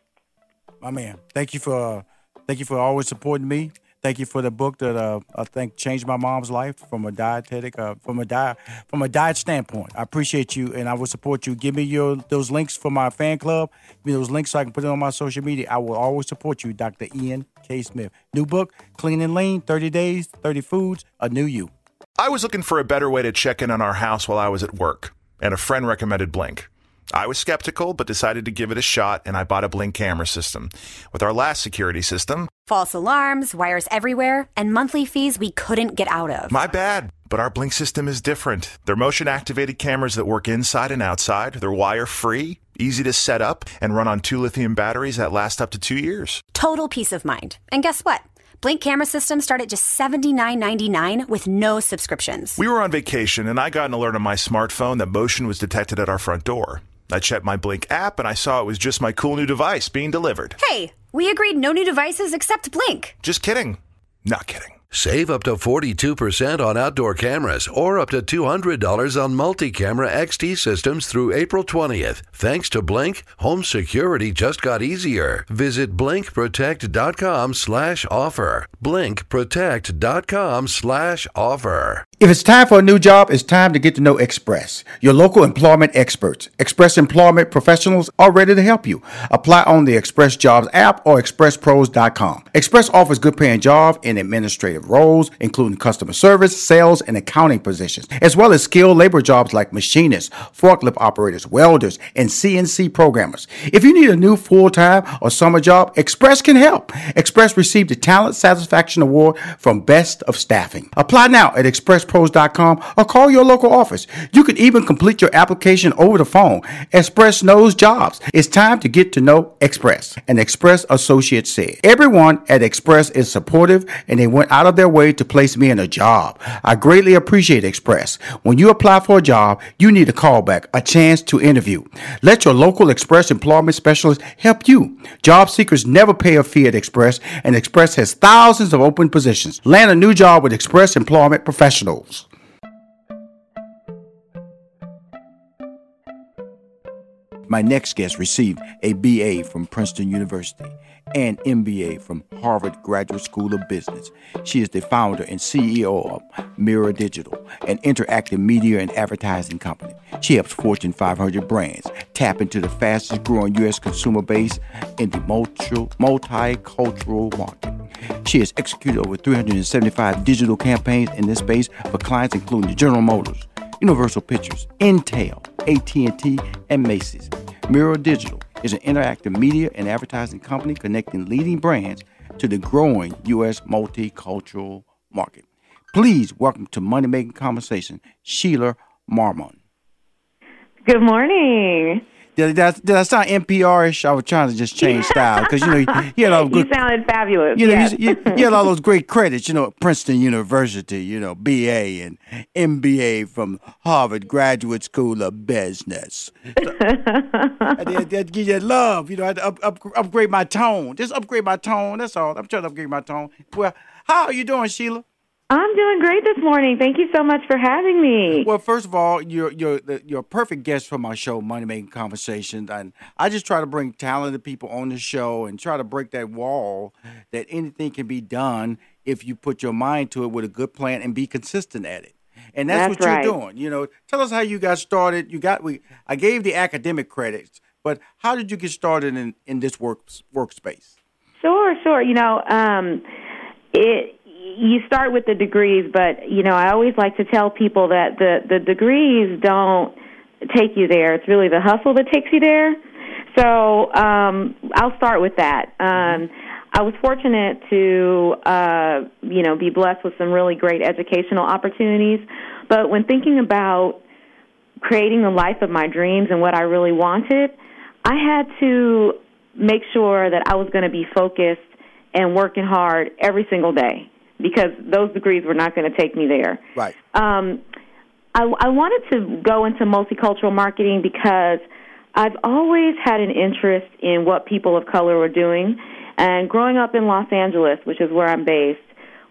My man, thank you for uh, thank you for always supporting me. Thank you for the book that uh, I think changed my mom's life from a dietetic, uh, from a diet, from a diet standpoint. I appreciate you, and I will support you. Give me your those links for my fan club. Give me those links so I can put it on my social media. I will always support you, Dr. Ian K. Smith. New book, Clean and Lean, 30 Days, 30 Foods, a New You. I was looking for a better way to check in on our house while I was at work, and a friend recommended Blink. I was skeptical, but decided to give it a shot, and I bought a Blink camera system. With our last security system, False alarms, wires everywhere, and monthly fees we couldn't get out of. my bad. But our Blink system is different. They're motion activated cameras that work inside and outside. They're wire free, easy to set up, and run on two lithium batteries that last up to two years. Total peace of mind. And guess what? Blink camera systems start at just $79.99 with no subscriptions. We were on vacation, and I got an alert on my smartphone that motion was detected at our front door. I checked my Blink app, and I saw it was just my cool new device being delivered. Hey, we agreed no new devices except Blink. Just kidding. Not kidding. Save up to 42% on outdoor cameras or up to $200 on multi camera XT systems through April 20th. Thanks to Blink, home security just got easier. Visit blinkprotect.com slash offer. Blinkprotect.com slash offer. If it's time for a new job, it's time to get to know Express, your local employment experts. Express employment professionals are ready to help you. Apply on the Express Jobs app or expresspros.com. Express offers good paying jobs in administrative roles, including customer service, sales, and accounting positions, as well as skilled labor jobs like machinists, forklift operators, welders, and CNC programmers. If you need a new full time or summer job, Express can help. Express received the Talent Satisfaction Award from Best of Staffing. Apply now at expresspros.com or call your local office. You can even complete your application over the phone. Express knows jobs. It's time to get to know Express. An Express associate said, Everyone at Express is supportive and they went out of their way to place me in a job. I greatly appreciate Express. When you apply for a job, you need a callback, a chance to interview. Let your local Express employment specialist help you. Job seekers never pay a fee at Express, and Express has thousands of open positions. Land a new job with Express Employment Professionals. My next guest received a BA from Princeton University and MBA from Harvard Graduate School of Business. She is the founder and CEO of Mirror Digital, an interactive media and advertising company. She helps Fortune 500 brands tap into the fastest growing U.S. consumer base in the multi- multicultural market. She has executed over 375 digital campaigns in this space for clients including General Motors, Universal Pictures, Intel, AT&T, and Macy's. Mirror Digital is an interactive media and advertising company connecting leading brands to the growing U.S. multicultural market. Please welcome to Money Making Conversation, Sheila Marmon. Good morning. Did, I, did I sound NPR-ish? I was trying to just change style because you know you, [laughs] you had all good, you sounded fabulous. you know yes. you, you, you had all those [laughs] great credits. You know Princeton University, you know BA and MBA from Harvard Graduate School of Business. I did, did give you love. You know I had to up, up, upgrade my tone. Just upgrade my tone. That's all. I'm trying to upgrade my tone. Well, how are you doing, Sheila? I'm doing great this morning. Thank you so much for having me. Well, first of all, you're you're you're a perfect guest for my show, Money Making Conversations, and I just try to bring talented people on the show and try to break that wall that anything can be done if you put your mind to it with a good plan and be consistent at it. And that's, That's what right. you're doing. You know, tell us how you got started. You got we I gave the academic credits, but how did you get started in in this work workspace? Sure, sure. You know, um, it you start with the degrees, but you know, I always like to tell people that the the degrees don't take you there. It's really the hustle that takes you there. So um, I'll start with that. Um, I was fortunate to, uh, you know, be blessed with some really great educational opportunities. But when thinking about creating the life of my dreams and what I really wanted, I had to make sure that I was going to be focused and working hard every single day because those degrees were not going to take me there. Right. Um, I, I wanted to go into multicultural marketing because I've always had an interest in what people of color were doing. And growing up in Los Angeles, which is where I'm based,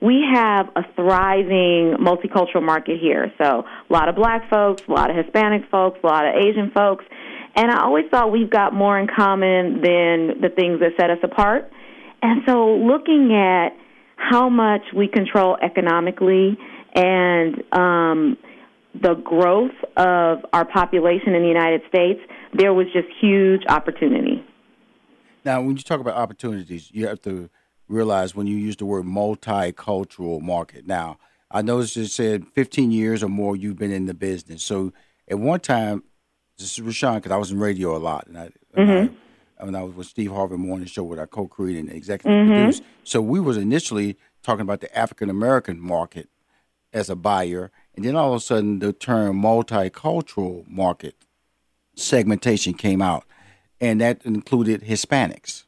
we have a thriving multicultural market here. So a lot of black folks, a lot of Hispanic folks, a lot of Asian folks. And I always thought we've got more in common than the things that set us apart. And so looking at how much we control economically and um, the growth of our population in the United States, there was just huge opportunity. Now, when you talk about opportunities, you have to realize when you use the word multicultural market. Now, I noticed you said 15 years or more you've been in the business. So at one time, this is Rushion because I was in radio a lot, and I, Mm-hmm. I when I was with Steve Harvey Morning Show, where I co-created and executive Mhm. produced. So we was initially talking about the African American market as a buyer, and then all of a sudden the term multicultural market segmentation came out, and that included Hispanics.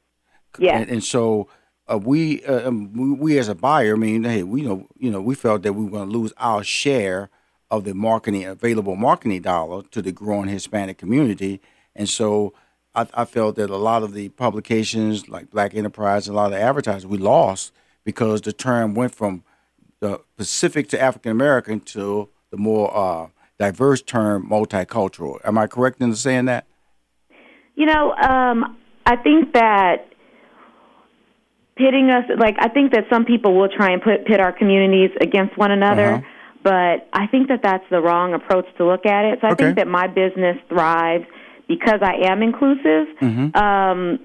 Yeah. And, and so uh, we, uh, um, we, we as a buyer, I mean, hey, we know, you know, we felt that we were going to lose our share of the marketing available marketing dollar to the growing Hispanic community, and so I, I felt that a lot of the publications like Black Enterprise, a lot of the advertisers, we lost because the term went from the Pacific to African American to the more uh, diverse term multicultural. Am I correct in saying that? You know, um, I think that pitting us, like, I think that some people will try and put pit our communities against one another, Uh-huh. but I think that that's the wrong approach to look at it. So I Okay. think that my business thrives because I am inclusive. Mm-hmm. Um,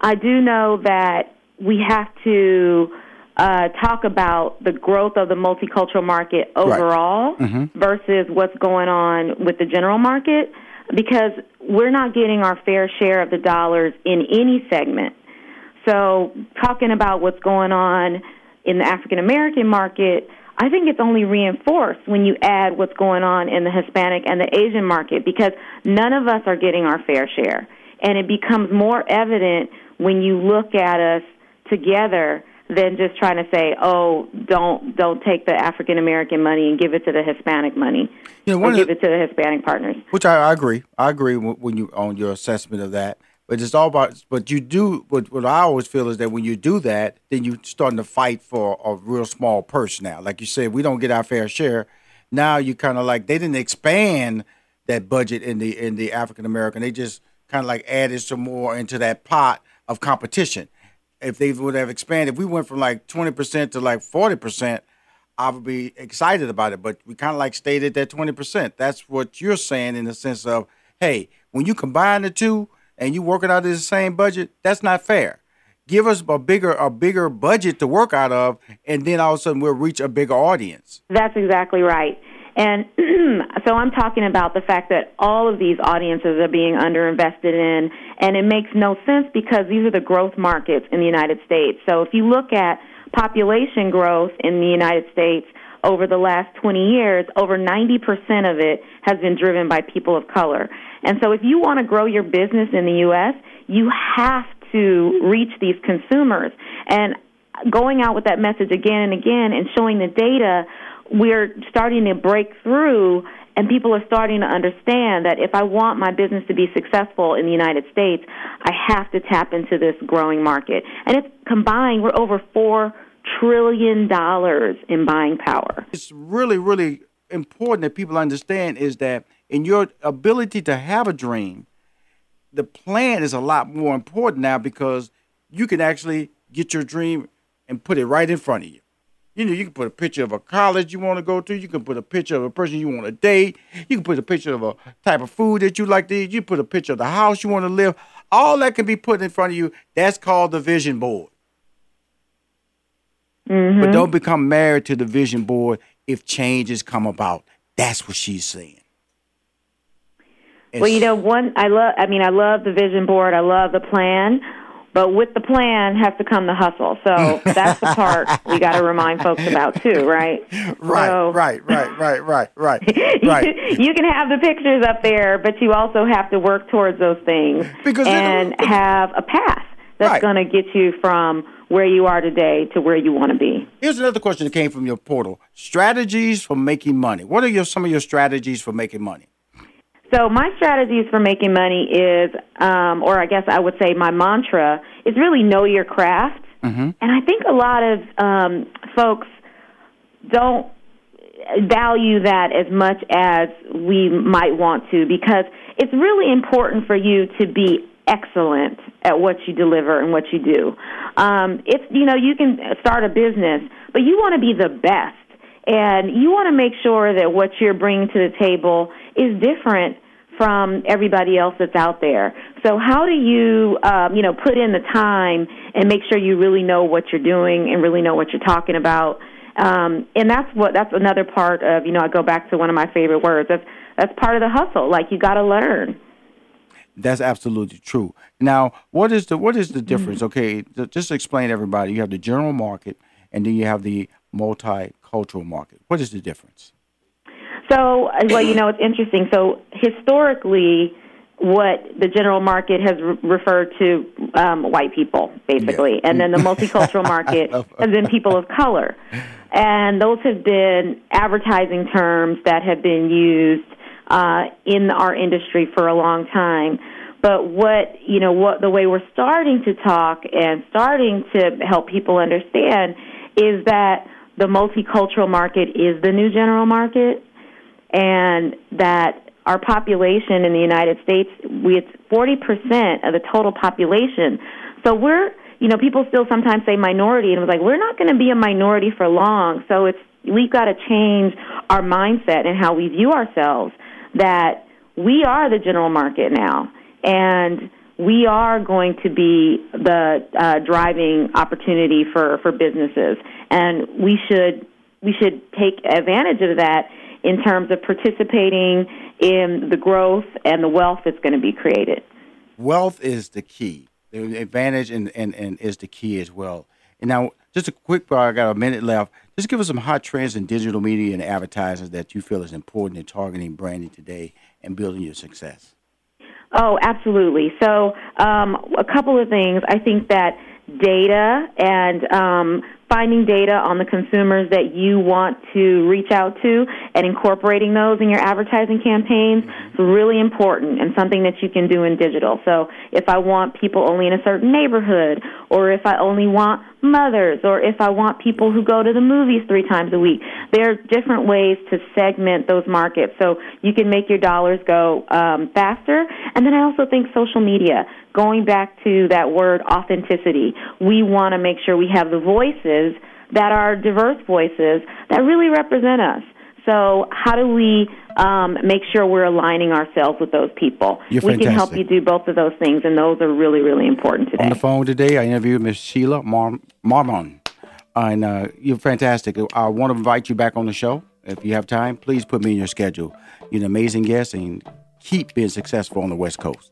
I do know that we have to uh, talk about the growth of the multicultural market overall Mhm. versus what's going on with the general market because we're not getting our fair share of the dollars in any segment. So, talking about what's going on in the African American market, I think it's only reinforced when you add what's going on in the Hispanic and the Asian market because none of us are getting our fair share. And it becomes more evident when you look at us together than just trying to say, "Oh, don't don't take the African American money and give it to the Hispanic money, You know, or give the- it to the Hispanic partners." Which I, I agree. I agree when you on your assessment of that. But it's all about. But you do. What, what I always feel is that when you do that, then you're starting to fight for a real small purse. Now, like you said, we don't get our fair share. Now you kind of like they didn't expand that budget in the in the African American. They just kind of like added some more into that pot of competition. If they would have expanded, if we went from like twenty percent to like forty percent, I would be excited about it. But we kind of like stayed at that twenty percent. That's what you're saying in the sense of, hey, when you combine the two and you working out of the same budget, that's not fair. Give us a bigger a bigger budget to work out of, and then all of a sudden we'll reach a bigger audience. That's exactly right. And [clears throat] so I'm talking about the fact that all of these audiences are being underinvested in, and it makes no sense because these are the growth markets in the United States. So if you look at population growth in the United States over the last 20 years, over 90% of it has been driven by people of color. And so if you want to grow your business in the U.S., you have to reach these consumers. And going out with that message again and again and showing the data, we're starting to break through and people are starting to understand that if I want my business to be successful in the United States, I have to tap into this growing market. And it's combined, we're over $4 trillion dollars in buying power. It's really, really important that people understand is that in your ability to have a dream, the plan is a lot more important now because you can actually get your dream and put it right in front of you. You know, you can put a picture of a college you want to go to. You can put a picture of a person you want to date. You can put a picture of a type of food that you like to eat. You put a picture of the house you want to live. All that can be put in front of you. That's called the vision board. Mm-hmm. But don't become married to the vision board if changes come about. That's what she's saying. Well, you know, one I love. I mean, I love the vision board. I love the plan. But with the plan has to come the hustle. So [laughs] that's the part we got to remind folks about too, right? Right, So- right, right, right, right, right, [laughs] you, right. you can have the pictures up there, but you also have to work towards those things Because and have a path that's Right. going to get you from where you are today to where you want to be. Here's another question that came from your portal: strategies for making money. What are your some of your strategies for making money? So my strategies for making money is, um, or I guess I would say my mantra is really know your craft. Mm-hmm. And I think a lot of um, folks don't value that as much as we might want to because it's really important for you to be excellent at what you deliver and what you do. Um, it's you know you can start a business, but you want to be the best, and you want to make sure that what you're bringing to the table is different from everybody else that's out there. So how do you um, you know put in the time and make sure you really know what you're doing and really know what you're talking about? Um, and that's what that's another part of you know I go back to one of my favorite words. That's that's part of the hustle. Like you got to learn. That's absolutely true. Now, what is the what is the difference? Okay, th- just explain to everybody. You have the general market, and then you have the multicultural market. What is the difference? So, uh, well, you know, it's interesting. So, historically, what the general market has re- referred to um, white people, basically, and then the [laughs] multicultural market has been people of color, and those have been advertising terms that have been used uh, in our industry for a long time. But what you know, what the way we're starting to talk and starting to help people understand is that the multicultural market is the new general market and that our population in the United States, we it's forty percent of the total population. So we're, you know, people still sometimes say minority, and it's like we're not going to be a minority for long. So it's we've got to change our mindset and how we view ourselves. That we are the general market now, and we are going to be the uh, driving opportunity for for businesses, and we should we should take advantage of that in terms of participating in the growth and the wealth that's going to be created. Wealth is the key. The advantage and, and, and is the key as well. And now, just a quick, I got a minute left. Just give us some hot trends in digital media and advertising that you feel is important in targeting branding today and building your success. Oh, absolutely. So, um, a couple of things. I think that data and um, finding data on the consumers that you want to reach out to and incorporating those in your advertising campaigns is really important and something that you can do in digital. So, if I want people only in a certain neighborhood, or if I only want mothers, or if I want people who go to the movies three times a week, there are different ways to segment those markets so you can make your dollars go um, faster. And then I also think social media going back to that word authenticity, we want to make sure we have the voices that are diverse voices that really represent us. So, how do we um, make sure we're aligning ourselves with those people? You're we can help you do both of those things, and those are really, really important today. On the phone today, I interviewed Miss Sheila Mar- Marmon. And uh, you're fantastic. I want to invite you back on the show. If you have time, please put me in your schedule. You're an amazing guest and keep being successful on the West Coast.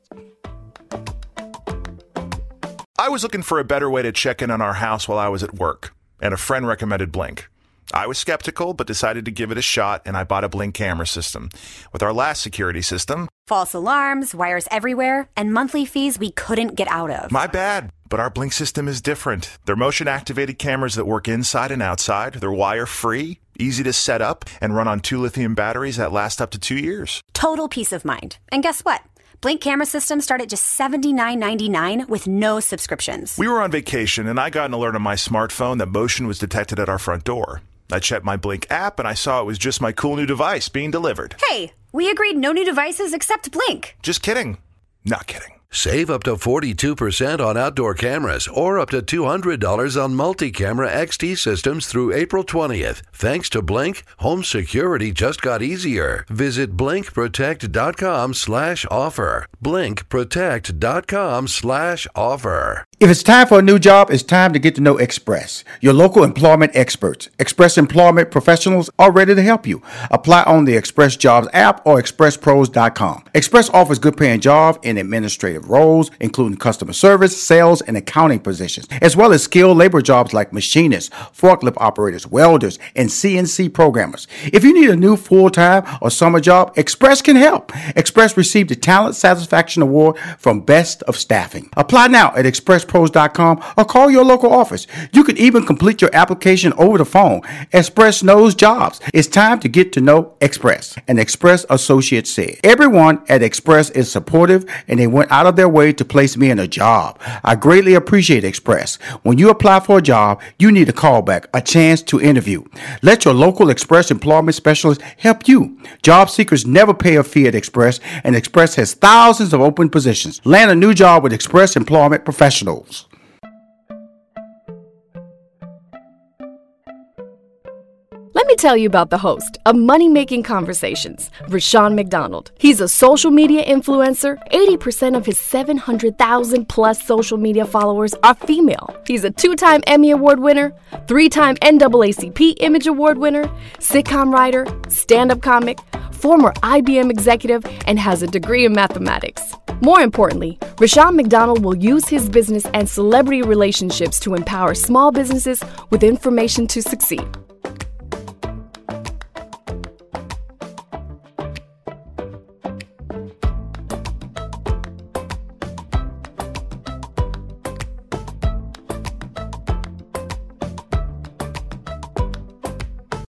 I was looking for a better way to check in on our house while I was at work, and a friend recommended Blink. I was skeptical, but decided to give it a shot, and I bought a Blink camera system. With our last security system, False alarms, wires everywhere, and monthly fees we couldn't get out of. my bad. But our Blink system is different. They're motion activated cameras that work inside and outside. They're wire free, easy to set up, and run on two lithium batteries that last up to two years. Total peace of mind. And guess what? Blink camera systems start at just $79.99 with no subscriptions. We were on vacation, and I got an alert on my smartphone that motion was detected at our front door. I checked my Blink app, and I saw it was just my cool new device being delivered. Hey, we agreed no new devices except Blink. Just kidding. Not kidding. Save up to 42% on outdoor cameras or up to $200 on multi camera XT systems through April 20th. Thanks to Blink, home security just got easier. Visit blinkprotect.com slash offer. Blinkprotect.com slash offer. If it's time for a new job, it's time to get to know Express, your local employment experts. Express Employment Professionals are ready to help you. Apply on the Express Jobs app or expresspros.com. Express offers good paying jobs in administrative roles, including customer service, sales, and accounting positions, as well as skilled labor jobs like machinists, forklift operators, welders, and CNC programmers. If you need a new full time or summer job, Express can help. Express received the Talent Satisfaction Award from Best of Staffing. Apply now at Express expresspros.com or call your local office. You can even complete your application over the phone. Express knows jobs. It's time to get to know Express. An Express associate said, Everyone at Express is supportive and they went out of their way to place me in a job. I greatly appreciate Express. When you apply for a job, you need a callback, a chance to interview. Let your local Express employment specialist help you. Job seekers never pay a fee at Express, and Express has thousands of open positions. Land a new job with Express Employment Let me tell you about the host of Money Making Conversations, Rushion McDonald. He's a social media influencer. 80% of his 700,000 plus social media followers are female. He's a two time Emmy Award winner, three time NAACP Image Award winner, sitcom writer, stand up comic, former IBM executive, and has a degree in mathematics. More importantly, Rushion McDonald will use his business and celebrity relationships to empower small businesses with information to succeed.